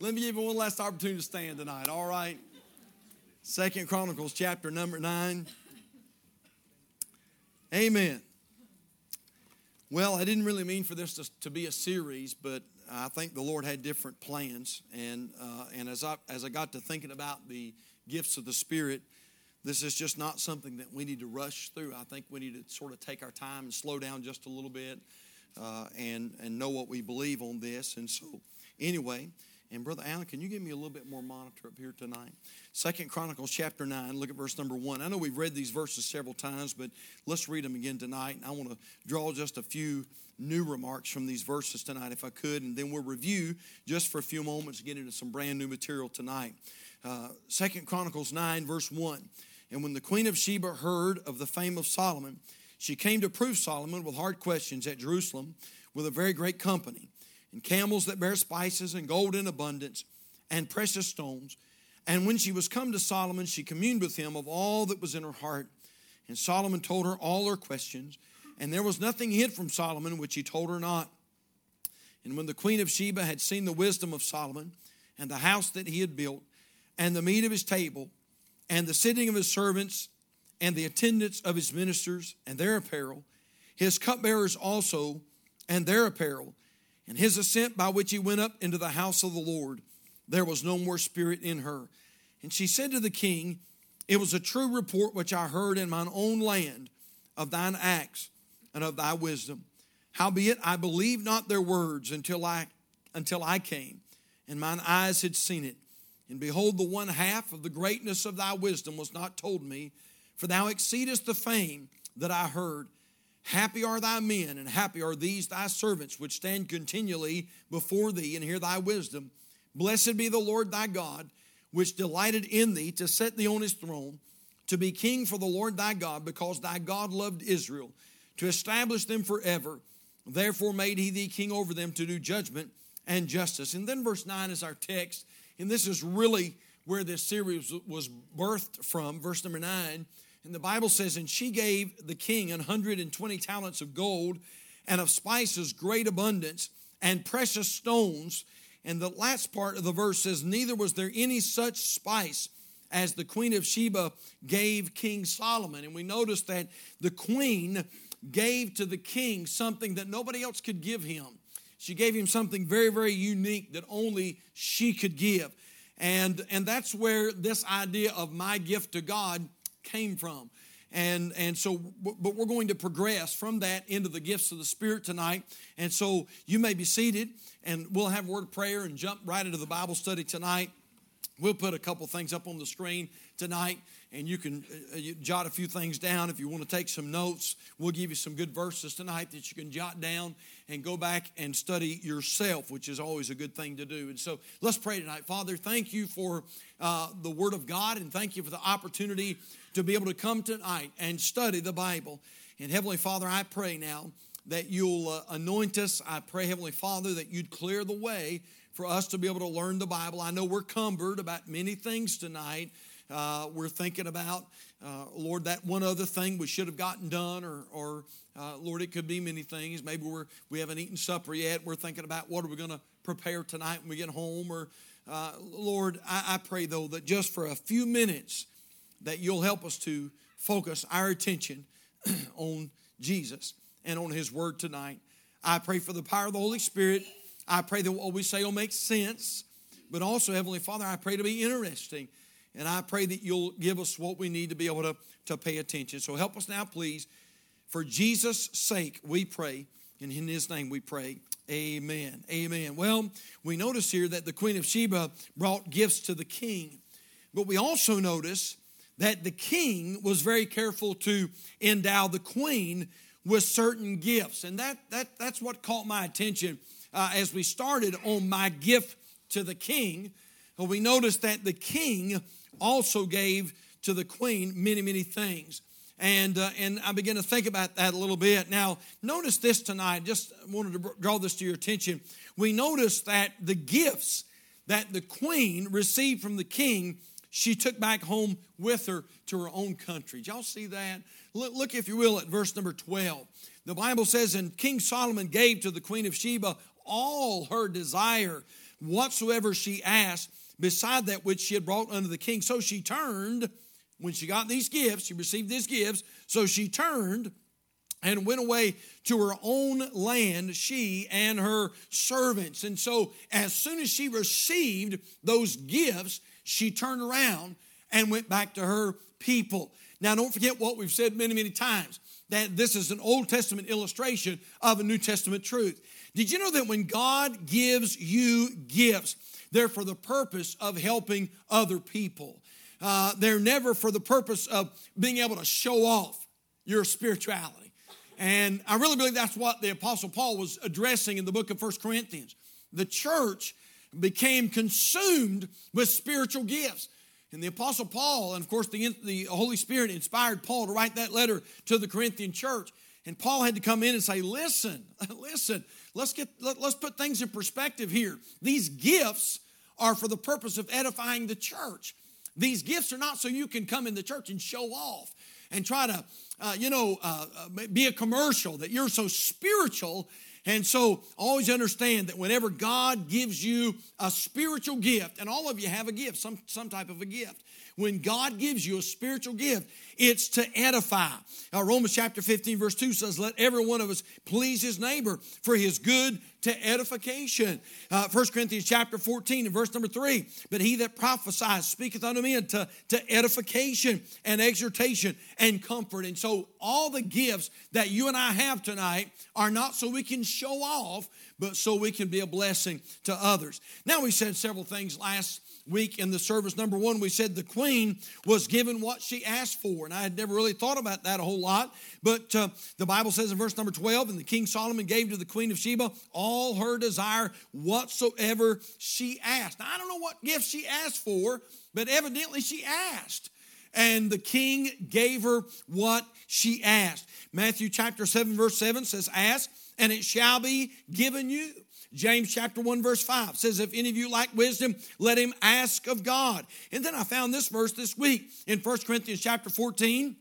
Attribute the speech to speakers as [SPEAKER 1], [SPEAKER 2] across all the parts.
[SPEAKER 1] Let me give you one last opportunity to stand tonight, all right? Second Chronicles chapter number nine. Amen. Well, I didn't really mean for this to, to be a series, but I think the Lord had different plans. And, uh, and as, I, as I got to thinking about the gifts of the Spirit, this is just not something that we need to rush through. I think we need to sort of take our time and slow down just a little bit uh, and, and know what we believe on this. And so, anyway, and Brother Allen, can you give me a little bit more monitor up here tonight? Second Chronicles chapter 9, look at verse number 1. I know we've read these verses several times, but let's read them again tonight. And I want to draw just a few new remarks from these verses tonight, if I could, and then we'll review just for a few moments, get into some brand new material tonight. Uh, Second Chronicles 9, verse 1. And when the queen of Sheba heard of the fame of Solomon, she came to prove Solomon with hard questions at Jerusalem with a very great company and camels that bear spices, and gold in abundance, and precious stones. And when she was come to Solomon, she communed with him of all that was in her heart. And Solomon told her all her questions, and there was nothing hid from Solomon which he told her not. And when the queen of Sheba had seen the wisdom of Solomon, and the house that he had built, and the meat of his table, and the sitting of his servants, and the attendance of his ministers, and their apparel, his cupbearers also, and their apparel, and his ascent by which he went up into the house of the Lord, there was no more spirit in her. And she said to the king, It was a true report which I heard in mine own land of thine acts and of thy wisdom. Howbeit I believed not their words until I until I came, and mine eyes had seen it. And behold, the one half of the greatness of thy wisdom was not told me, for thou exceedest the fame that I heard. Happy are thy men, and happy are these thy servants, which stand continually before thee and hear thy wisdom. Blessed be the Lord thy God, which delighted in thee to set thee on his throne, to be king for the Lord thy God, because thy God loved Israel, to establish them forever. Therefore made he thee king over them to do judgment and justice. And then verse 9 is our text, and this is really where this series was birthed from. Verse number 9 and the Bible says, And she gave the king an hundred and twenty talents of gold, and of spices great abundance, and precious stones. And the last part of the verse says, Neither was there any such spice as the queen of Sheba gave King Solomon. And we notice that the queen gave to the king something that nobody else could give him. She gave him something very, very unique that only she could give. And, and that's where this idea of my gift to God came from. And, and so, but we're going to progress from that into the gifts of the Spirit tonight. And so you may be seated, and we'll have a word of prayer and jump right into the Bible study tonight. We'll put a couple things up on the screen tonight, and you can uh, you jot a few things down if you want to take some notes. We'll give you some good verses tonight that you can jot down and go back and study yourself, which is always a good thing to do. And so let's pray tonight. Father, thank you for uh, the Word of God, and thank you for the opportunity to be able to come tonight and study the Bible. And Heavenly Father, I pray now that you'll uh, anoint us. I pray, Heavenly Father, that you'd clear the way for us to be able to learn the Bible. I know we're cumbered about many things tonight. Uh, we're thinking about, uh, Lord, that one other thing we should have gotten done, or, or uh, Lord, it could be many things. Maybe we're we haven't eaten supper yet. We're thinking about what are we going to prepare tonight when we get home, or uh, Lord, I, I pray though that just for a few minutes that you'll help us to focus our attention on Jesus and on His Word tonight. I pray for the power of the Holy Spirit. I pray that what we say will make sense, but also, Heavenly Father, I pray to be interesting. And I pray that you'll give us what we need to be able to, to pay attention. So help us now, please. For Jesus' sake, we pray. And in his name we pray. Amen. Amen. Well, we notice here that the Queen of Sheba brought gifts to the king. But we also notice that the king was very careful to endow the queen with certain gifts. And that, that, that's what caught my attention uh, as we started on my gift to the king. Well, we noticed that the king also gave to the queen many, many things. And, uh, and I began to think about that a little bit. Now, notice this tonight. Just wanted to draw this to your attention. We notice that the gifts that the queen received from the king she took back home with her to her own country. Did y'all see that? Look, look, if you will, at verse number 12. The Bible says, And King Solomon gave to the queen of Sheba all her desire whatsoever she asked, beside that which she had brought unto the king. So she turned, when she got these gifts, she received these gifts, so she turned and went away to her own land, she and her servants. And so, as soon as she received those gifts, she turned around and went back to her people. Now, don't forget what we've said many, many times that this is an Old Testament illustration of a New Testament truth. Did you know that when God gives you gifts, they're for the purpose of helping other people? Uh, they're never for the purpose of being able to show off your spirituality. And I really believe that's what the Apostle Paul was addressing in the book of First Corinthians. The church became consumed with spiritual gifts. And the Apostle Paul, and of course, the, the Holy Spirit inspired Paul to write that letter to the Corinthian church. And Paul had to come in and say, Listen, listen, let's, get, let, let's put things in perspective here. These gifts are for the purpose of edifying the church. These gifts are not so you can come in the church and show off and try to, uh, you know, uh, uh be a commercial that you're so spiritual and so always understand that whenever God gives you a spiritual gift, and all of you have a gift, some, some type of a gift, when God gives you a spiritual gift, it's to edify. Now, Romans chapter 15, verse 2 says, Let every one of us please his neighbor for his good to edification. Uh, 1 Corinthians chapter 14 and verse number 3 But he that prophesies speaketh unto men to, to edification and exhortation and comfort. And so all the gifts that you and I have tonight are not so we can show off, but so we can be a blessing to others. Now, we said several things last week in the service. Number one, we said the queen was given what she asked for. And I had never really thought about that a whole lot. But uh, the Bible says in verse number 12, and the king Solomon gave to the queen of Sheba all her desire whatsoever she asked. Now, I don't know what gift she asked for, but evidently she asked. And the king gave her what she asked. Matthew chapter 7, verse 7 says, Ask, and it shall be given you. James chapter 1 verse 5 says, If any of you lack wisdom, let him ask of God. And then I found this verse this week in 1 Corinthians chapter 14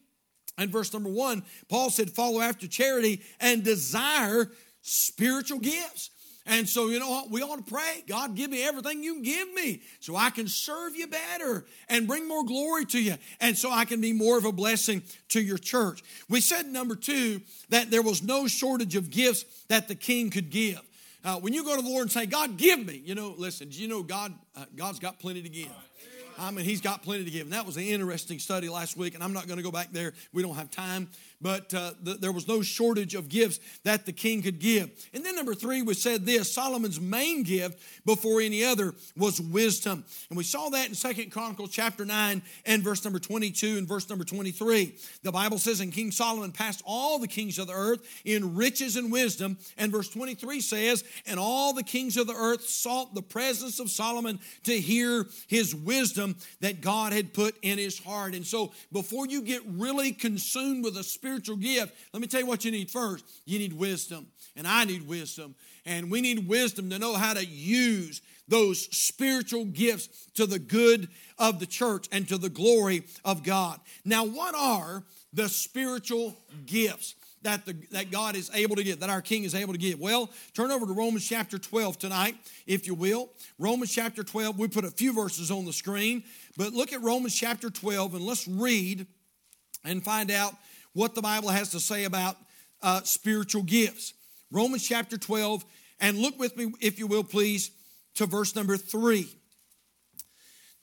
[SPEAKER 1] and verse number 1. Paul said, Follow after charity and desire spiritual gifts. And so, you know what? We ought to pray. God, give me everything you give me so I can serve you better and bring more glory to you. And so I can be more of a blessing to your church. We said, number two, that there was no shortage of gifts that the king could give. Uh, when you go to the Lord and say, God, give me, you know, listen, do you know God, uh, God's got plenty to give. I mean, he's got plenty to give. And that was an interesting study last week, and I'm not going to go back there. We don't have time but uh, the, there was no shortage of gifts that the king could give. And then number three, we said this Solomon's main gift before any other was wisdom. And we saw that in Second Chronicles chapter 9 and verse number 22 and verse number 23. The Bible says, And King Solomon passed all the kings of the earth in riches and wisdom. And verse 23 says, And all the kings of the earth sought the presence of Solomon to hear his wisdom that God had put in his heart. And so before you get really consumed with a spiritual gift, let me tell you what you need first. You need wisdom, and I need wisdom. And we need wisdom to know how to use those spiritual gifts to the good of the church and to the glory of God. Now, what are the spiritual gifts? That, the, that God is able to give, that our King is able to give. Well, turn over to Romans chapter 12 tonight, if you will. Romans chapter 12, we put a few verses on the screen, but look at Romans chapter 12 and let's read and find out what the Bible has to say about uh, spiritual gifts. Romans chapter 12, and look with me, if you will, please, to verse number 3.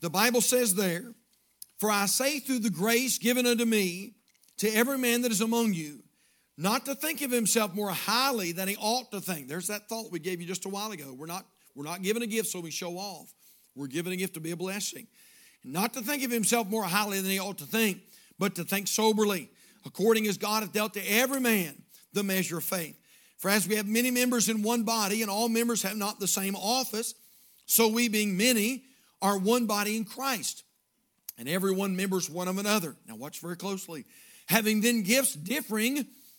[SPEAKER 1] The Bible says there, For I say through the grace given unto me to every man that is among you, not to think of himself more highly than he ought to think. There's that thought we gave you just a while ago. We're not, we're not given a gift so we show off. We're given a gift to be a blessing. Not to think of himself more highly than he ought to think, but to think soberly according as God hath dealt to every man the measure of faith. For as we have many members in one body, and all members have not the same office, so we, being many, are one body in Christ, and every one members one of another. Now, watch very closely. Having then gifts differing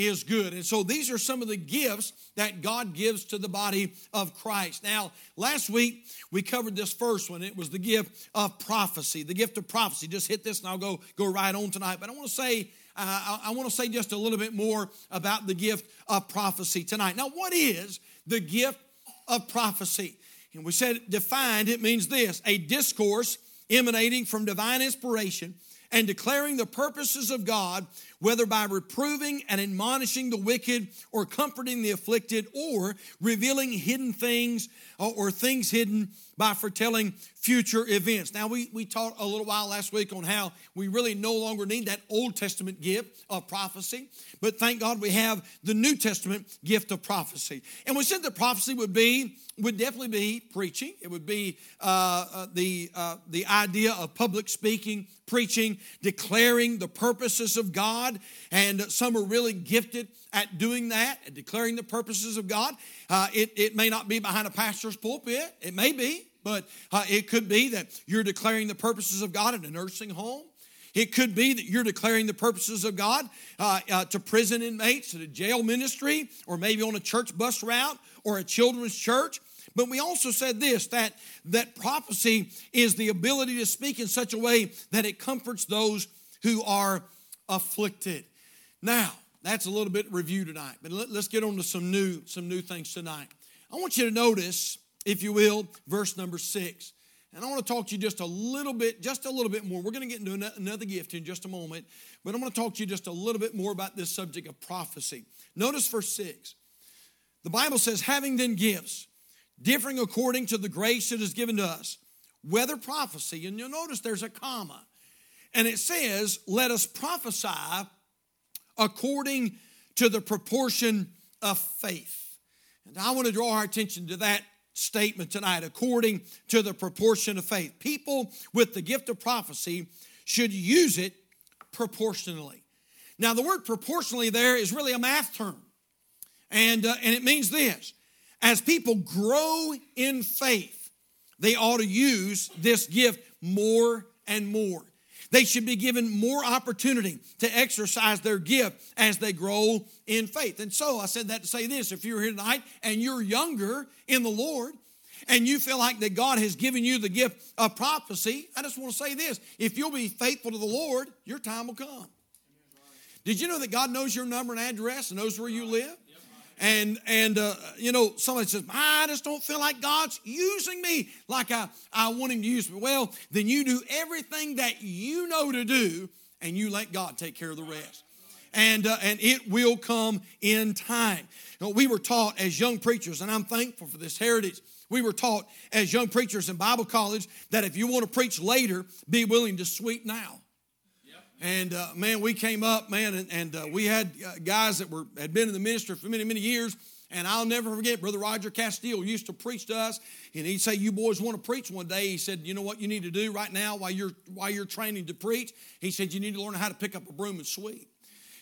[SPEAKER 1] is good. And so these are some of the gifts that God gives to the body of Christ. Now, last week we covered this first one. It was the gift of prophecy. The gift of prophecy. Just hit this and I'll go, go right on tonight. But I want to say, uh, I, I want to say just a little bit more about the gift of prophecy tonight. Now, what is the gift of prophecy? And we said defined, it means this a discourse emanating from divine inspiration and declaring the purposes of God, whether by reproving and admonishing the wicked, or comforting the afflicted, or revealing hidden things or, things hidden by foretelling future events. Now, we, we talked a little while last week on how we really no longer need that Old Testament gift of prophecy, but thank God we have the New Testament gift of prophecy. And we said that prophecy would be, would definitely be preaching. It would be uh, uh, the, uh, the idea of public speaking, preaching, declaring the purposes of God. And some are really gifted at doing that, at declaring the purposes of God. Uh, it, it may not be behind a pastor's pulpit, it may be. But uh, it could be that you're declaring the purposes of God in a nursing home. It could be that you're declaring the purposes of God uh, uh, to prison inmates, to a jail ministry, or maybe on a church bus route or a children's church. But we also said this that, that prophecy is the ability to speak in such a way that it comforts those who are afflicted. Now, that's a little bit review tonight, but let, us get on to some new, some new things tonight. I want you to notice if you will, verse number six. And I want to talk to you just a little bit, just a little bit more. We're going to get into another gift in just a moment, but I'm going to talk to you just a little bit more about this subject of prophecy. Notice verse six. The Bible says, having then gifts, differing according to the grace that is given to us, whether prophecy, and you'll notice there's a comma, and it says, let us prophesy according to the proportion of faith. And I want to draw our attention to that statement tonight according to the proportion of faith. People with the gift of prophecy should use it proportionally. Now, the word proportionally there is really a math term, and, uh, and it means this as people grow in faith, they ought to use this gift more and more. They should be given more opportunity to exercise their gift as they grow in faith. And so I said that to say this if you're here tonight and you're younger in the Lord, and you feel like that God has given you the gift of prophecy, I just want to say this if you'll be faithful to the Lord, your time will come. Did you know that God knows your number and address and knows where you live? And and uh, you know somebody says i just don't feel like god's using me like i, I want him to use me. Well then you do everything that you know to do and you let god take care of the rest. And uh, and it will come in time. You know, we were taught as young preachers and i'm thankful for this heritage. We were taught as young preachers in bible college that if you want to preach later be willing to sweep now and uh, man, we came up, man, and, and uh, we had uh, guys that were had been in the ministry for many, many years. And I'll never forget, Brother Roger Castile used to preach to us, and he'd say, "You boys want to preach one day?" He said, "You know what you need to do right now while you're while you're training to preach?" He said, "You need to learn how to pick up a broom and sweep."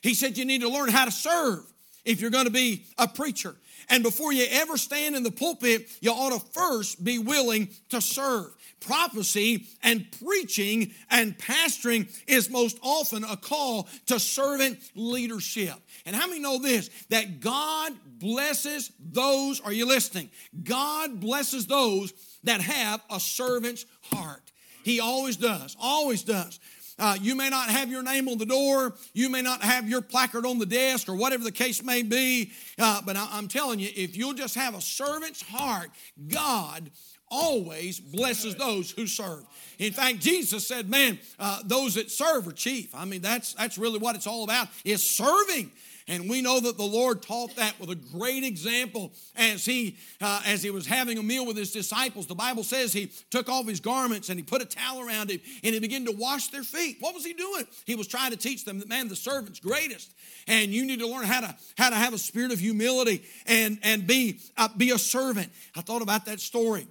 [SPEAKER 1] He said, "You need to learn how to serve if you're going to be a preacher." And before you ever stand in the pulpit, you ought to first be willing to serve prophecy and preaching and pastoring is most often a call to servant leadership. And how many know this? That God blesses those, are you listening? God blesses those that have a servant's heart. He always does, always does. Uh, you may not have your name on the door. You may not have your placard on the desk or whatever the case may be. Uh, but I, I'm telling you, if you'll just have a servant's heart, God always blesses those who serve. In fact, Jesus said, "Man, uh, those that serve are chief." I mean, that's that's really what it's all about is serving. And we know that the Lord taught that with a great example as he uh, as he was having a meal with his disciples. The Bible says he took off his garments and he put a towel around him and he began to wash their feet. What was he doing? He was trying to teach them that man, the servant's greatest, and you need to learn how to how to have a spirit of humility and and be uh, be a servant. I thought about that story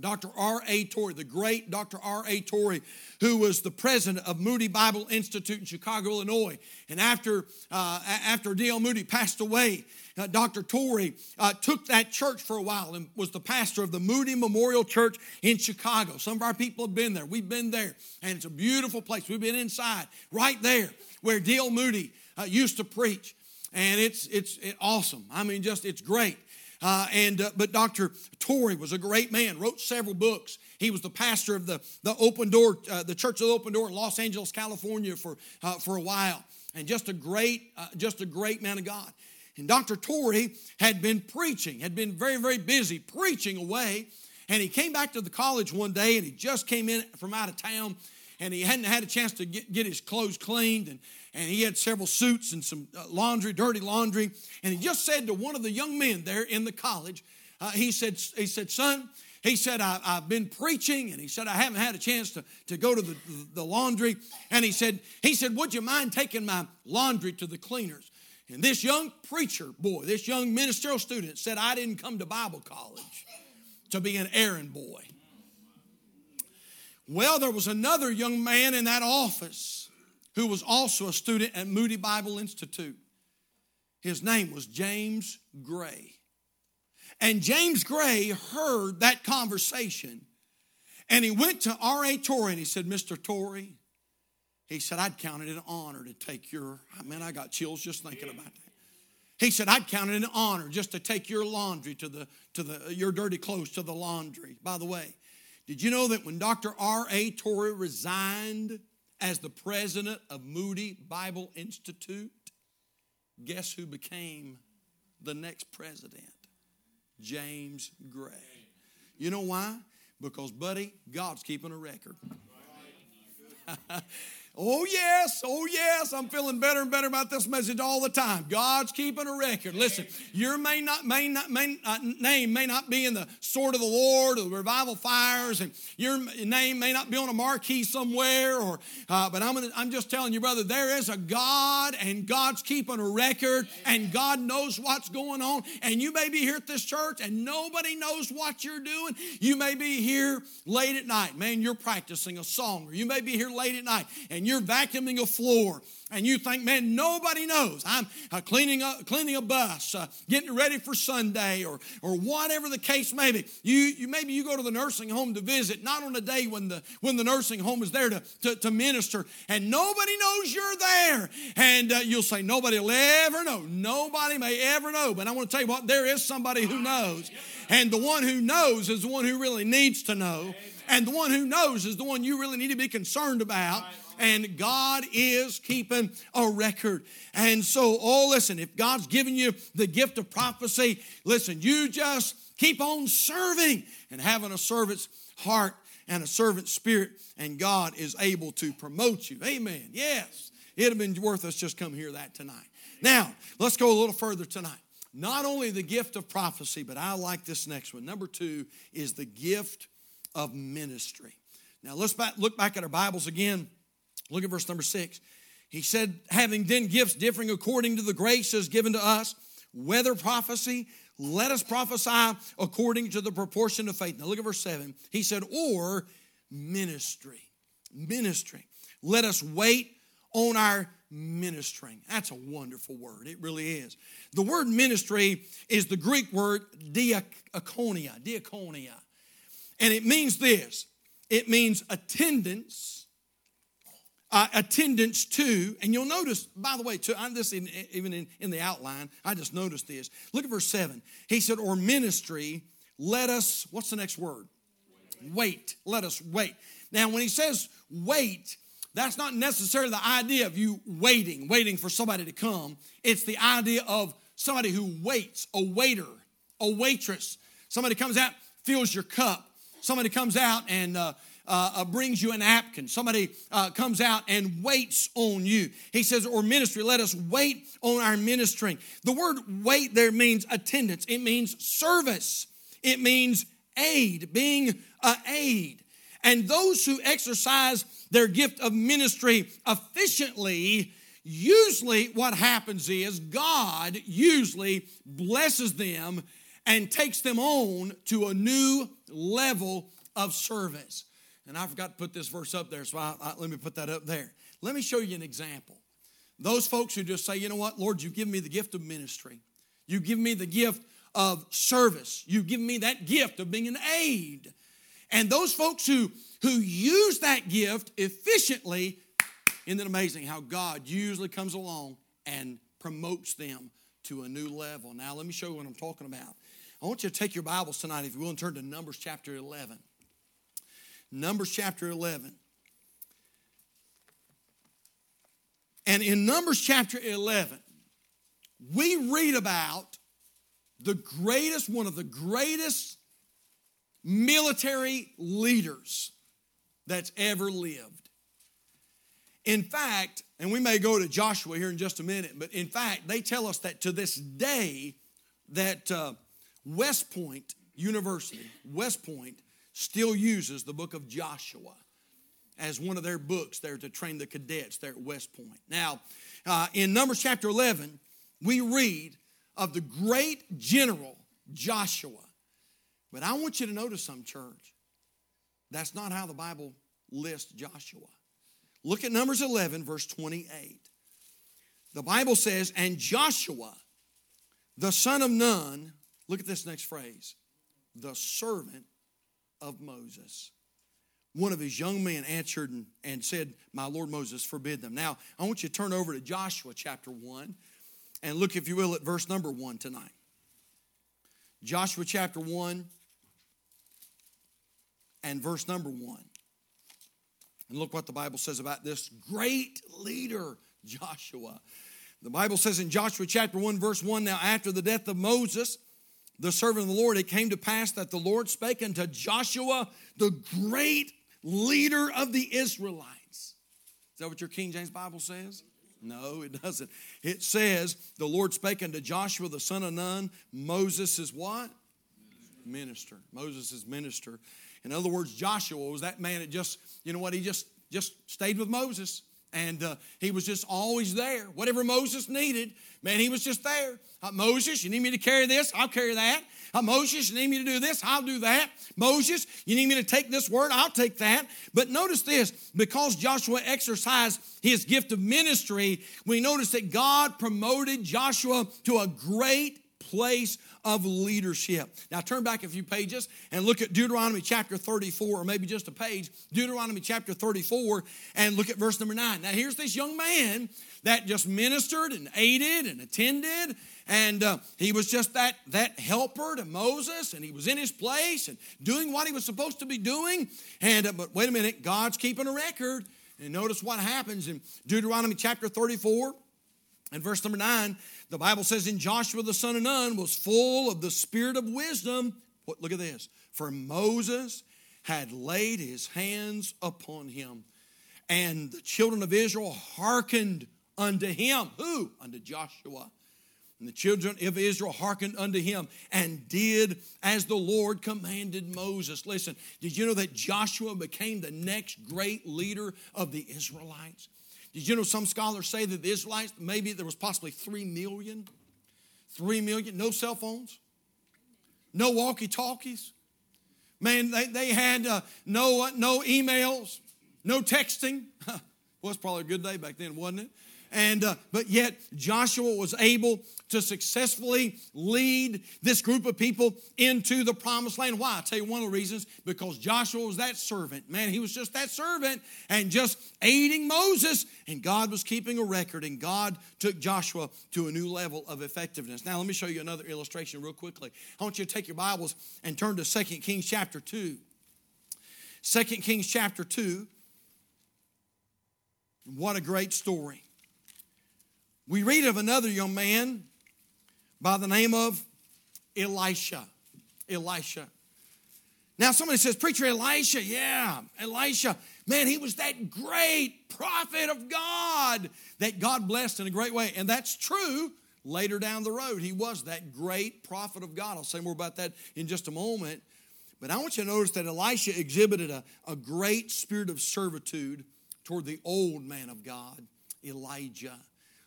[SPEAKER 1] Dr. R.A. Torrey, the great Dr. R.A. Torrey, who was the president of Moody Bible Institute in Chicago, Illinois. And after, uh, after D.L. Moody passed away, uh, Dr. Torrey uh, took that church for a while and was the pastor of the Moody Memorial Church in Chicago. Some of our people have been there. We've been there, and it's a beautiful place. We've been inside, right there where D.L. Moody uh, used to preach. And it's, it's it, awesome. I mean, just it's great. Uh, and uh, but Dr. Torrey was a great man. Wrote several books. He was the pastor of the the Open Door, uh, the Church of the Open Door in Los Angeles, California, for uh, for a while. And just a great, uh, just a great man of God. And Dr. Torrey had been preaching, had been very, very busy preaching away. And he came back to the college one day, and he just came in from out of town, and he hadn't had a chance to get, get his clothes cleaned. And and he had several suits and some uh, laundry, dirty laundry. And he just said to one of the young men there in the college, uh, he said, he said, son, he said, I, have been preaching, and he said, I haven't had a chance to, to go to the, the laundry. And he said, he said, would you mind taking my laundry to the cleaners? And this young preacher boy, this young ministerial student said, I didn't come to Bible college to be an errand boy. Well, there was another young man in that office who was also a student at Moody Bible Institute. His name was James Gray. And James Gray heard that conversation and he went to R.A. Torrey and he said, Mr. Torrey, he said, I'd count it an honor to take your, man, I got chills just thinking about that. He said, I'd count it an honor just to take your laundry to the, to the, your dirty clothes to the laundry. By the way, did you know that when Dr. R.A. Torrey resigned as the president of Moody Bible Institute, guess who became the next president? James Gray. You know why? Because, buddy, God's keeping a record. Oh, yes. Oh, yes. I'm feeling better and better about this message all the time. God's keeping a record. Listen, your may not, may not, may, uh, name may not be in the sword of the Lord or the revival fires, and your name may not be on a marquee somewhere, or, uh, but I'm, gonna, I'm just telling you, brother, there is a God, and God's keeping a record, and God knows what's going on. And you may be here at this church, and nobody knows what you're doing. You may be here late at night. Man, you're practicing a song, or you may be here late at night, and and you're vacuuming a floor and you think, man, nobody knows. I'm uh, cleaning, a, cleaning a bus, uh, getting ready for Sunday, or, or whatever the case may be. You, you, maybe you go to the nursing home to visit, not on a day when the, when the nursing home is there to, to, to minister, and nobody knows you're there. And uh, you'll say, nobody will ever know. Nobody may ever know. But I want to tell you what, there is somebody who knows. And the one who knows is the one who really needs to know. And the one who knows is the one you really need to be concerned about and God is keeping a record. And so, oh, listen, if God's given you the gift of prophecy, listen, you just keep on serving and having a servant's heart and a servant's spirit, and God is able to promote you. Amen. Yes, it'd have been worth us just come hear that tonight. Now, let's go a little further tonight. Not only the gift of prophecy, but I like this next one. Number two is the gift of ministry. Now, let's back, look back at our Bibles again. Look at verse number six. He said, having then gifts differing according to the graces given to us, whether prophecy, let us prophesy according to the proportion of faith. Now look at verse seven. He said, or ministry. Ministry. Let us wait on our ministering. That's a wonderful word. It really is. The word ministry is the Greek word diakonia, diakonia. And it means this it means attendance uh, attendance to, and you'll notice, by the way, too, I'm this in, even in, in the outline, I just noticed this. Look at verse 7. He said, or ministry, let us, what's the next word? Wait. wait. Let us wait. Now, when he says wait, that's not necessarily the idea of you waiting, waiting for somebody to come. It's the idea of somebody who waits, a waiter, a waitress. Somebody comes out, fills your cup. Somebody comes out and uh, uh, uh, brings you a napkin. Somebody uh, comes out and waits on you. He says, or ministry, let us wait on our ministering. The word wait there means attendance, it means service, it means aid, being a aid. And those who exercise their gift of ministry efficiently, usually what happens is God usually blesses them and takes them on to a new level of service. And I forgot to put this verse up there, so I, I, let me put that up there. Let me show you an example. Those folks who just say, you know what, Lord, you've given me the gift of ministry. You've given me the gift of service. You've given me that gift of being an aid. And those folks who, who use that gift efficiently, isn't it amazing how God usually comes along and promotes them to a new level? Now, let me show you what I'm talking about. I want you to take your Bibles tonight, if you will, and turn to Numbers chapter 11. Numbers chapter 11. And in Numbers chapter 11, we read about the greatest, one of the greatest military leaders that's ever lived. In fact, and we may go to Joshua here in just a minute, but in fact, they tell us that to this day, that uh, West Point University, West Point, still uses the book of Joshua as one of their books there to train the cadets there at West Point. Now, uh, in Numbers chapter 11, we read of the great general Joshua. But I want you to notice some, church. That's not how the Bible lists Joshua. Look at Numbers 11, verse 28. The Bible says, And Joshua, the son of Nun, look at this next phrase, the servant of Moses. One of his young men answered and, said, My Lord Moses, forbid them. Now, I want you to turn over to Joshua chapter 1 and look, if you will, at verse number 1 tonight. Joshua chapter 1 and verse number 1. And look what the Bible says about this great leader, Joshua. The Bible says in Joshua chapter 1, verse 1 Now, after the death of Moses, the servant of the Lord, it came to pass that the Lord spake unto Joshua, the great leader of the Israelites. Is that what your King James Bible says? No, it doesn't. It says, the Lord spake unto Joshua, the son of Nun, Moses is what? Minister. Moses is minister. In other words, Joshua was that man that just, you know what, he just just stayed with Moses. And uh, he was just always there. Whatever Moses needed, man, he was just there. Uh, Moses, you need me to carry this? I'll carry that. Uh, Moses, you need me to do this? I'll do that. Moses, you need me to take this word? I'll take that. But notice this because Joshua exercised his gift of ministry, we notice that God promoted Joshua to a great place of leadership. Now turn back a few pages and look at Deuteronomy chapter 34, or maybe just a page, Deuteronomy chapter 34, and look at verse number 9. Now here's this young man that just ministered and aided and attended and uh, he was just that that helper to Moses, and he was in his place and doing what he was supposed to be doing. And uh, but wait a minute, God's keeping a record. And notice what happens in Deuteronomy chapter 34 and verse number 9. The Bible says, "In Joshua the son of Nun was full of the spirit of wisdom." Look at this. For Moses had laid his hands upon him, and the children of Israel hearkened unto him. Who? Unto Joshua and the children of Israel hearkened unto him and did as the Lord commanded Moses. Listen, did you know that Joshua became the next great leader of the Israelites? Did you know some scholars say that the Israelites, maybe there was possibly three million? Three million, no cell phones, no walkie talkies. Man, they, they had uh, no, uh, no emails, no texting. well, was probably a good day back then, wasn't it? And uh, but yet Joshua was able to successfully lead this group of people into the promised land. Why? I tell you one of the reasons because Joshua was that servant. Man, he was just that servant and just aiding Moses, and God was keeping a record, and God took Joshua to a new level of effectiveness. Now, let me show you another illustration real quickly. I want you to take your Bibles and turn to 2 Kings chapter 2. 2 Kings chapter 2. What a great story. We read of another young man by the name of Elisha. Elisha. Now, somebody says, Preacher Elisha, yeah, Elisha. Man, he was that great prophet of God that God blessed in a great way. And that's true later down the road. He was that great prophet of God. I'll say more about that in just a moment. But I want you to notice that Elisha exhibited a, a great spirit of servitude toward the old man of God, Elijah.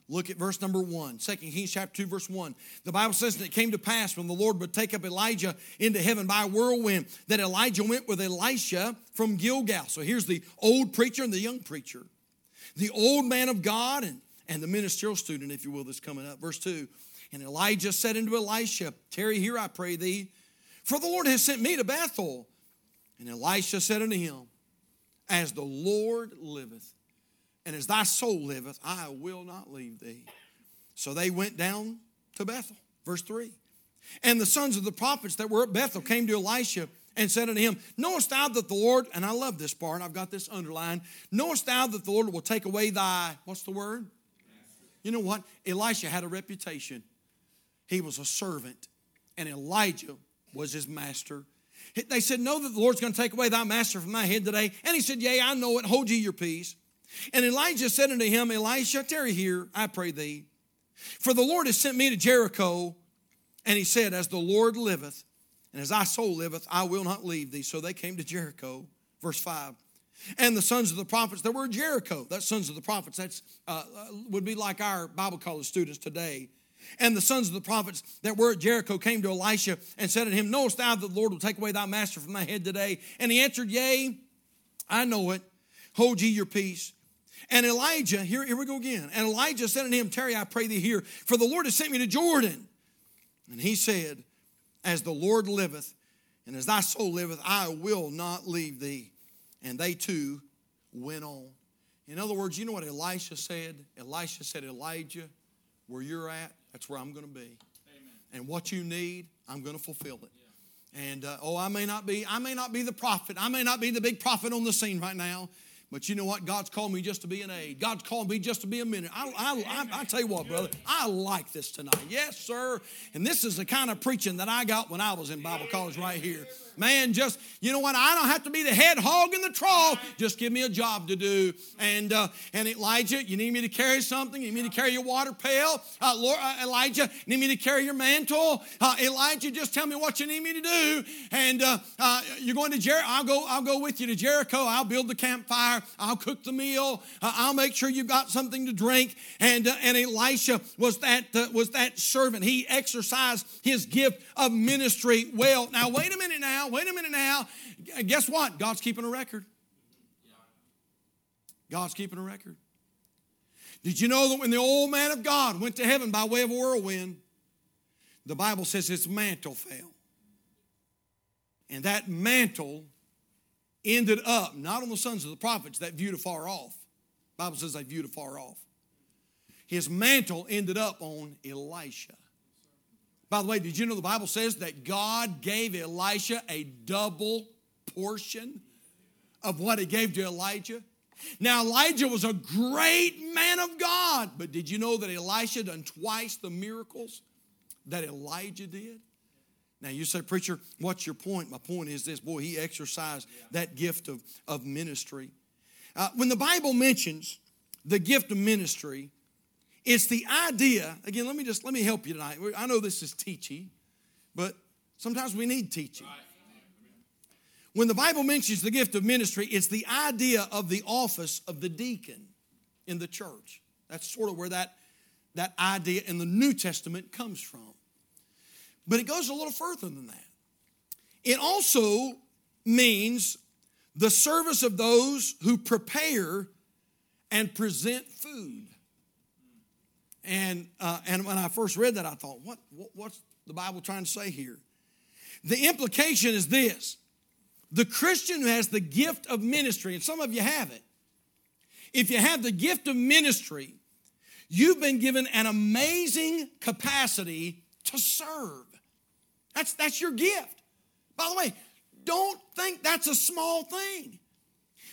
[SPEAKER 1] Look at verse number one, 2 Kings chapter 2, verse 1. The Bible says that it came to pass when the Lord would take up Elijah into heaven by a whirlwind, that Elijah went with Elisha from Gilgal. So here's the old preacher and the young preacher. The old man of God and, and the ministerial student, if you will, that's coming up. Verse 2. And Elijah said unto Elisha, Tarry here, I pray thee, for the Lord has sent me to Bethel. And Elisha said unto him, As the Lord liveth, and as thy soul liveth, I will not leave thee. So they went down to Bethel. Verse 3. And the sons of the prophets that were at Bethel came to Elisha and said unto him, Knowest thou that the Lord, and I love this part, I've got this underlined, knowest thou that the Lord will take away thy, what's the word? You know what? Elisha had a reputation. He was a servant, and Elijah was his master. They said, Know that the Lord's going to take away thy master from thy head today. And he said, Yea, I know it. Hold ye your peace. And Elijah said unto him, Elisha, tarry here, I pray thee. For the Lord has sent me to Jericho. And he said, As the Lord liveth, and as thy soul liveth, I will not leave thee. So they came to Jericho. Verse 5. And the sons of the prophets that were at Jericho, that's sons of the prophets, that's uh, uh, would be like our Bible college students today. And the sons of the prophets that were at Jericho came to Elisha and said unto him, Knowest thou that the Lord will take away thy master from thy head today? And he answered, Yea, I know it. Hold ye your peace. And Elijah, here, here we go again. And Elijah said unto him, Tarry, I pray thee here, for the Lord has sent me to Jordan. And he said, As the Lord liveth, and as thy soul liveth, I will not leave thee. And they too went on. In other words, you know what Elisha said? Elisha said, Elijah, where you're at, that's where I'm going to be. Amen. And what you need, I'm going to fulfill it. Yeah. And uh, oh, I may not be, I may not be the prophet. I may not be the big prophet on the scene right now. But you know what? God's called me just to be an aid. God's called me just to be a minute. I, I, I, I, tell you what, brother, I like this tonight. Yes, sir. And this is the kind of preaching that I got when I was in Bible college right here. Man, just, you know what? I don't have to be the head hog in the trough. Just give me a job to do. And uh, and Elijah, you need me to carry something? You need me to carry your water pail? Uh, Lord, uh, Elijah, need me to carry your mantle? Uh, Elijah, just tell me what you need me to do. And uh, uh, you're going to Jericho. I'll go, I'll go with you to Jericho. I'll build the campfire. I'll cook the meal. I'll make sure you've got something to drink. And, and Elisha was that, was that servant. He exercised his gift of ministry well. Now, wait a minute now now, wait a minute now. Guess what? God's keeping a record. God's keeping a record. Did you know that when the old man of God went to heaven by way of a whirlwind, the Bible says his mantle fell. And that mantle ended up not on the sons of the prophets that viewed afar off. The Bible says they viewed afar off. His mantle ended up on Elisha. By the way, did you know the Bible says that God gave Elisha a double portion of what he gave to Elijah? Now, Elijah was a great man of God, but did you know that Elisha done twice the miracles that Elijah did? Now, you say, Preacher, what's your point? My point is this boy, he exercised that gift of, of ministry. Uh, when the Bible mentions the gift of ministry, it's the idea, again, let me just let me help you tonight. I know this is teachy, but sometimes we need teaching. When the Bible mentions the gift of ministry, it's the idea of the office of the deacon in the church. That's sort of where that, that idea in the New Testament comes from. But it goes a little further than that. It also means the service of those who prepare and present food. And, uh, and when I first read that, I thought, what, what, what's the Bible trying to say here? The implication is this the Christian who has the gift of ministry, and some of you have it, if you have the gift of ministry, you've been given an amazing capacity to serve. That's, that's your gift. By the way, don't think that's a small thing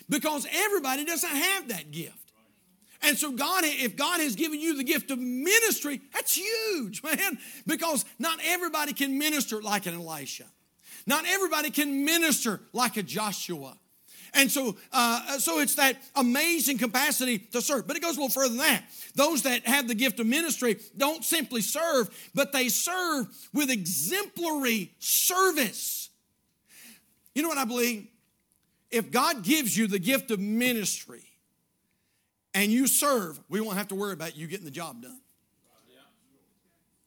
[SPEAKER 1] because everybody doesn't have that gift. And so, God, if God has given you the gift of ministry, that's huge, man, because not everybody can minister like an Elisha. Not everybody can minister like a Joshua. And so, uh, so it's that amazing capacity to serve. But it goes a little further than that. Those that have the gift of ministry don't simply serve, but they serve with exemplary service. You know what I believe? If God gives you the gift of ministry, and you serve, we won't have to worry about you getting the job done.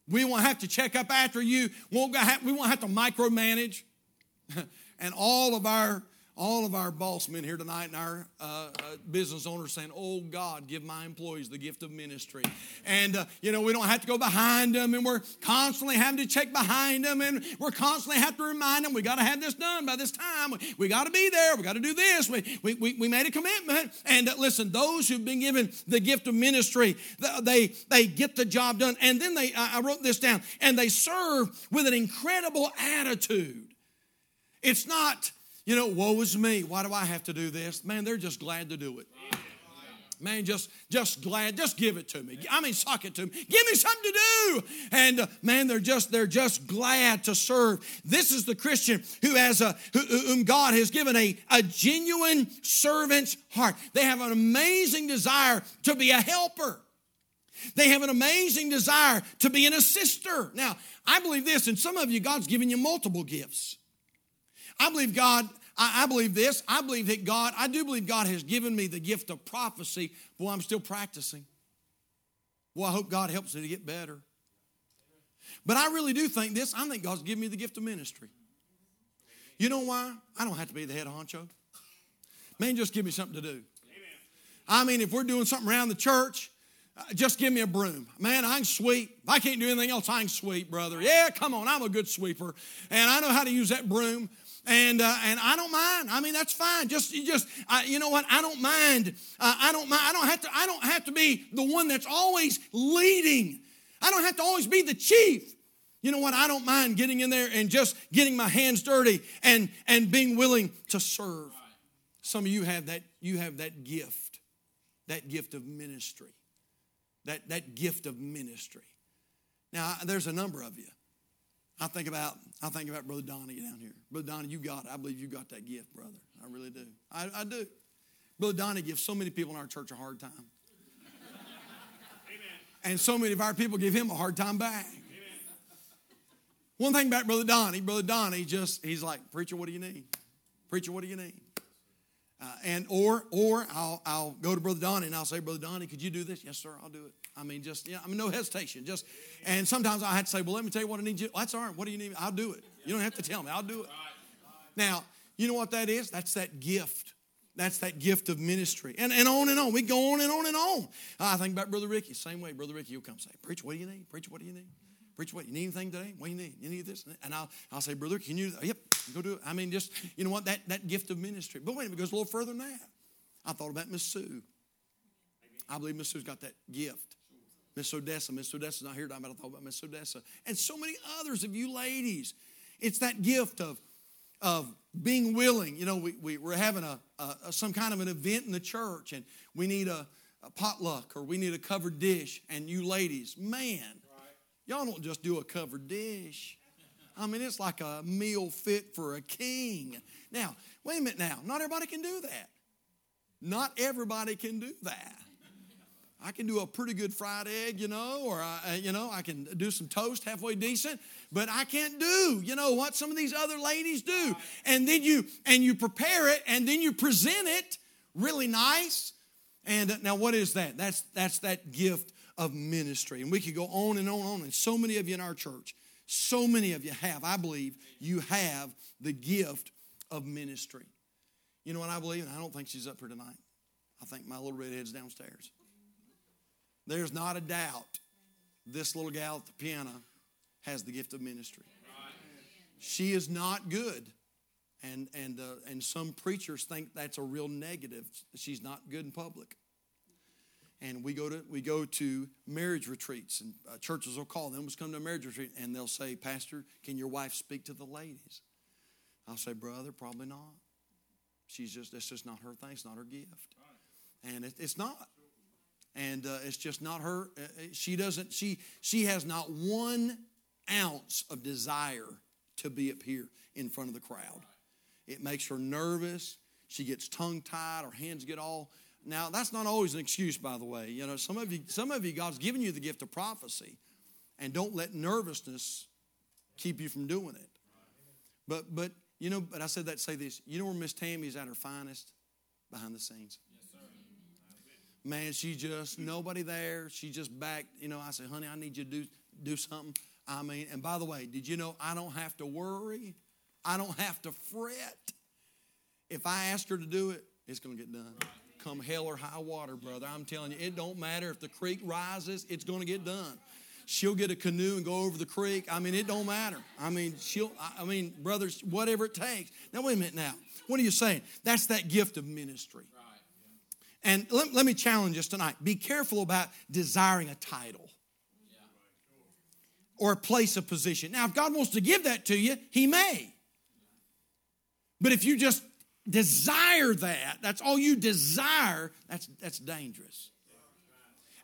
[SPEAKER 1] We won't have to check up after you. We won't have to micromanage. and all of our all of our boss men here tonight and our uh, uh, business owners saying, Oh God, give my employees the gift of ministry. And, uh, you know, we don't have to go behind them and we're constantly having to check behind them and we're constantly have to remind them, we got to have this done by this time. We, we got to be there. We got to do this. We, we, we, we made a commitment. And uh, listen, those who've been given the gift of ministry, they, they get the job done. And then they, I wrote this down, and they serve with an incredible attitude. It's not, you know, woe is me. Why do I have to do this? Man, they're just glad to do it. Man, just just glad, just give it to me. I mean, sock it to me. Give me something to do. And uh, man, they're just they're just glad to serve. This is the Christian who has a whom God has given a, a genuine servant's heart. They have an amazing desire to be a helper. They have an amazing desire to be an assister. Now, I believe this, and some of you, God's given you multiple gifts. I believe God, I, I, believe this. I believe that God, I do believe God has given me the gift of prophecy. Boy, I'm still practicing. Well, I hope God helps me to get better. But I really do think this. I think God's given me the gift of ministry. You know why? I don't have to be the head honcho. Man, just give me something to do. I mean, if we're doing something around the church, uh, just give me a broom. Man, I can sweep. If I can't do anything else, I can sweep, brother. Yeah, come on, I'm a good sweeper. And I know how to use that broom and uh, and I don't mind. I mean, that's fine. Just you just uh, you know what? I don't mind. Uh, I don't mind. I don't have to. I don't have to be the one that's always leading. I don't have to always be the chief. You know what? I don't mind getting in there and just getting my hands dirty and and being willing to serve. Some of you have that. You have that gift, that gift of ministry, that that gift of ministry. Now, there's a number of you. I think about I think about Brother Donnie down here. Brother Donnie, you got it. I believe you got that gift, brother. I really do. I, I do. Brother Donnie gives so many people in our church a hard time. Amen. And so many of our people give him a hard time back. Amen. One thing about Brother Donnie, Brother Donnie just, he's like, Preacher, what do you need? Preacher, what do you need? Uh, and or or I'll I'll go to Brother Donnie and I'll say, Brother Donnie, could you do this? Yes, sir, I'll do it. I mean, just yeah, I mean, no hesitation. Just and sometimes I had to say, well, let me tell you what I need you. That's all right. What do you need? I'll do it. You don't have to tell me. I'll do it. Now, you know what that is? That's that gift. That's that gift of ministry. And, and on and on. We go on and on and on. I think about Brother Ricky. Same way. Brother Ricky, you'll come say, Preach, what do you need? Preach, what do you need? Preach, what? You need anything today? What do you need? You need this? And I'll, I'll say, Brother, can you? Yep, go do it. I mean, just, you know what? That, that gift of ministry. But wait, it goes a little further than that. I thought about Miss Sue. I believe Miss Sue's got that gift. Miss Odessa. Miss Odessa's not here tonight, but I thought about Miss Odessa. And so many others of you ladies. It's that gift of, of being willing. You know, we, we, we're having a, a some kind of an event in the church and we need a, a potluck or we need a covered dish. And you ladies, man, y'all don't just do a covered dish. I mean, it's like a meal fit for a king. Now, wait a minute now. Not everybody can do that. Not everybody can do that. I can do a pretty good fried egg, you know, or I, you know, I can do some toast halfway decent, but I can't do, you know, what some of these other ladies do. And then you and you prepare it and then you present it really nice. And uh, now what is that? That's that's that gift of ministry. And we could go on and on and on. And so many of you in our church, so many of you have, I believe, you have the gift of ministry. You know what I believe? And I don't think she's up here tonight. I think my little redhead's downstairs. There's not a doubt this little gal at the piano has the gift of ministry. She is not good. And, and, uh, and some preachers think that's a real negative. She's not good in public. And we go to, we go to marriage retreats, and uh, churches will call them, come to a marriage retreat, and they'll say, Pastor, can your wife speak to the ladies? I'll say, Brother, probably not. She's just, that's just not her thing, it's not her gift. And it, it's not and uh, it's just not her uh, uh, she doesn't she she has not one ounce of desire to be up here in front of the crowd. It makes her nervous. She gets tongue tied her hands get all now that's not always an excuse by the way. You know some of you some of you god's given you the gift of prophecy and don't let nervousness keep you from doing it. But but you know but i said that say this you know where miss tammy's at her finest? Behind the scenes Man, she just, nobody there. She just backed, you know, I said, honey, I need you to do, do something. I mean, and by the way, did you know I don't have to worry? I don't have to fret. If I ask her to do it, it's going to get done. Come hell or high water, brother. I'm telling you, it don't matter if the creek rises, it's going to get done. She'll get a canoe and go over the creek. I mean, it don't matter. I mean, she'll, I mean, brothers, whatever it takes. Now, wait a minute now. What are you saying? That's that gift of ministry. And let, let me challenge us tonight. Be careful about desiring a title or a place of position. Now, if God wants to give that to you, He may. But if you just desire that, that's all you desire, that's, that's dangerous.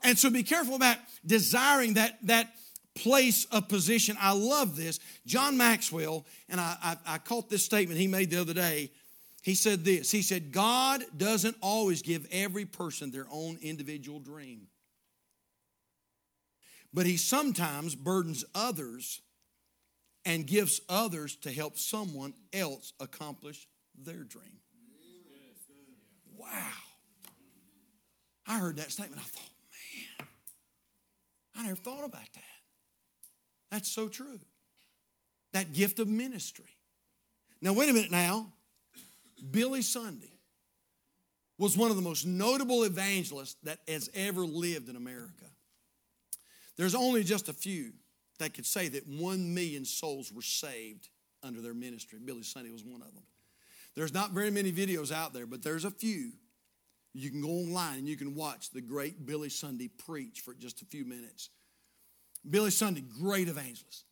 [SPEAKER 1] And so be careful about desiring that, that place of position. I love this. John Maxwell, and I, I, I caught this statement he made the other day. He said this He said, God doesn't always give every person their own individual dream, but He sometimes burdens others and gives others to help someone else accomplish their dream. Wow. I heard that statement. I thought, man, I never thought about that. That's so true. That gift of ministry. Now, wait a minute now. Billy Sunday was one of the most notable evangelists that has ever lived in America. There's only just a few that could say that one million souls were saved under their ministry. Billy Sunday was one of them. There's not very many videos out there, but there's a few. You can go online and you can watch the great Billy Sunday preach for just a few minutes. Billy Sunday, great evangelist.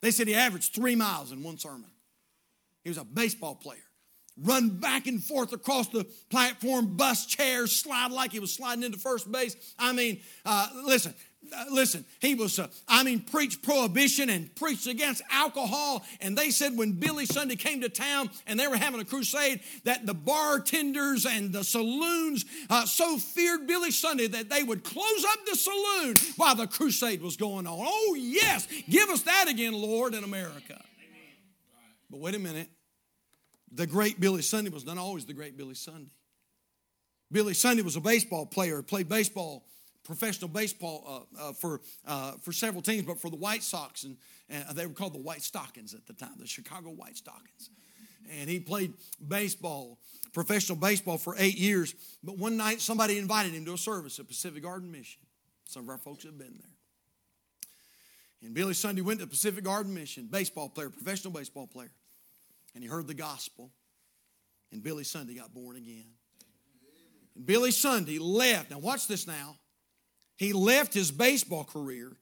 [SPEAKER 1] They said he averaged three miles in one sermon. He was a baseball player run back and forth across the platform, bust chairs, slide like he was sliding into first base. I mean, uh, listen, uh, listen, he was, uh, I mean, preached prohibition and preached against alcohol. And they said when Billy Sunday came to town and they were having a crusade, that the bartenders and the saloons uh, so feared Billy Sunday that they would close up the saloon while the crusade was going on. Oh, yes, give us that again, Lord, in America. But wait a minute the great Billy Sunday was not always the great Billy Sunday. Billy Sunday was a baseball player, played baseball, professional baseball uh, uh, for, uh, for several teams, but for the White Sox, and, and, they were called the White Stockings at the time, the Chicago White Stockings. And he played baseball, professional baseball for eight years. But one night, somebody invited him to a service at Pacific Garden Mission. Some of our folks have been there. And Billy Sunday went to Pacific Garden Mission, baseball player, professional baseball player and he heard the gospel, and Billy Sunday got born again. And Billy Sunday left. Now, watch this now. He left his baseball career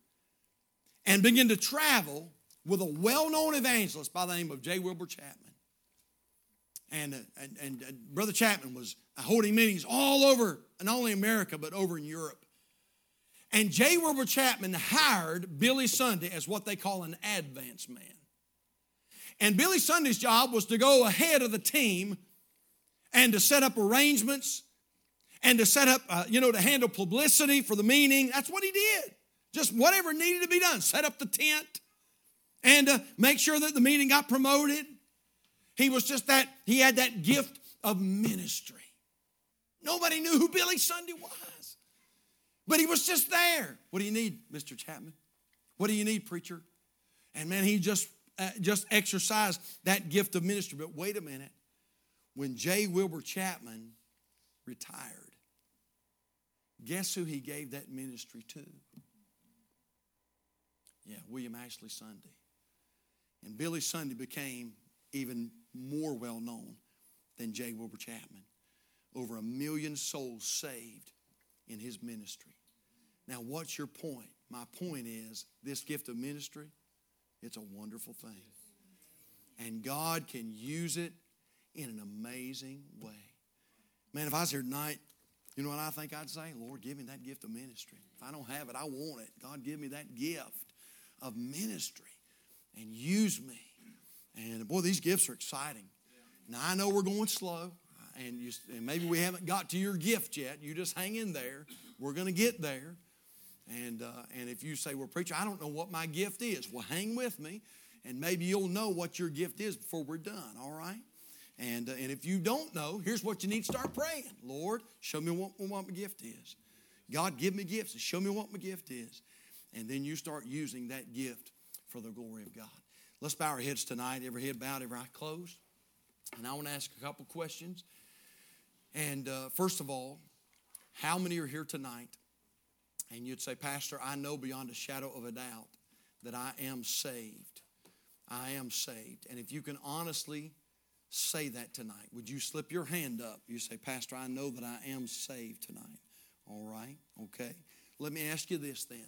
[SPEAKER 1] and began to travel with a well known evangelist by the name of J. Wilbur Chapman. And, uh, and, and, and Brother Chapman was holding meetings all over, not only America, but over in Europe. And J. Wilbur Chapman hired Billy Sunday as what they call an advance man. And Billy Sunday's job was to go ahead of the team and to set up arrangements and to set up, uh, you know, to handle publicity for the meeting. That's what he did. Just whatever needed to be done. Set up the tent and uh, make sure that the meeting got promoted. He was just that, he had that gift of ministry. Nobody knew who Billy Sunday was, but he was just there. What do you need, Mr. Chapman? What do you need, preacher? And man, he just uh, just exercise that gift of ministry. But wait a minute. When J. Wilbur Chapman retired, guess who he gave that ministry to? Yeah, William Ashley Sunday. And Billy Sunday became even more well known than J. Wilbur Chapman. Over a million souls saved in his ministry. Now, what's your point? My point is this gift of ministry it's a wonderful thing. And God can use it in an amazing way. Man, if I was here tonight, you know what I think I'd say? Lord, give me that gift of ministry. If I don't have it, I want it. God, give me that gift of ministry and use me. And boy, these gifts are exciting. Now, I know we're going slow, and, you, and maybe we haven't got to your gift yet. You just hang in there. We're going to get there. And, uh, and if you say, well, preacher, I don't know what my gift is, well, hang with me, and maybe you'll know what your gift is before we're done, all right? And, uh, and if you don't know, here's what you need to start praying Lord, show me what, what my gift is. God, give me gifts and show me what my gift is. And then you start using that gift for the glory of God. Let's bow our heads tonight, every head bowed, every eye closed. And I want to ask a couple questions. And uh, first of all, how many are here tonight? And you'd say, Pastor, I know beyond a shadow of a doubt that I am saved. I am saved. And if you can honestly say that tonight, would you slip your hand up? You say, Pastor, I know that I am saved tonight. All right, okay. Let me ask you this then.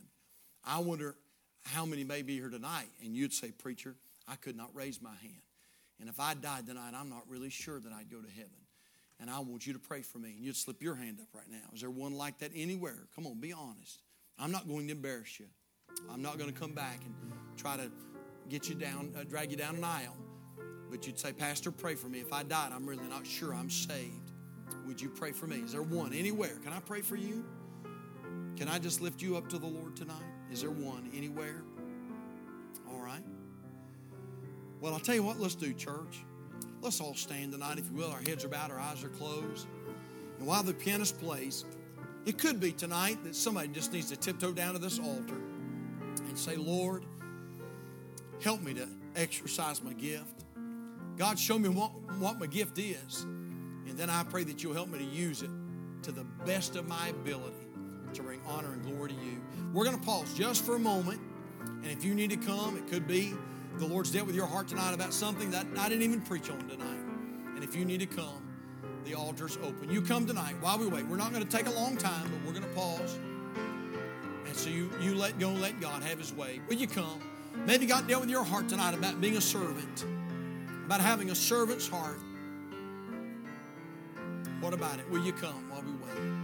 [SPEAKER 1] I wonder how many may be here tonight, and you'd say, Preacher, I could not raise my hand. And if I died tonight, I'm not really sure that I'd go to heaven. And I want you to pray for me. And you'd slip your hand up right now. Is there one like that anywhere? Come on, be honest. I'm not going to embarrass you. I'm not going to come back and try to get you down, uh, drag you down an aisle. But you'd say, Pastor, pray for me. If I died, I'm really not sure I'm saved. Would you pray for me? Is there one anywhere? Can I pray for you? Can I just lift you up to the Lord tonight? Is there one anywhere? All right. Well, I'll tell you what, let's do, church. Let's all stand tonight, if you will. Our heads are bowed, our eyes are closed. And while the pianist plays, it could be tonight that somebody just needs to tiptoe down to this altar and say, Lord, help me to exercise my gift. God, show me what, what my gift is. And then I pray that you'll help me to use it to the best of my ability to bring honor and glory to you. We're going to pause just for a moment. And if you need to come, it could be the Lord's dealt with your heart tonight about something that I didn't even preach on tonight. And if you need to come, the altar's open. You come tonight while we wait. We're not going to take a long time, but we're going to pause. And so you, you let go, let God have his way. Will you come? Maybe God dealt with your heart tonight about being a servant, about having a servant's heart. What about it? Will you come while we wait?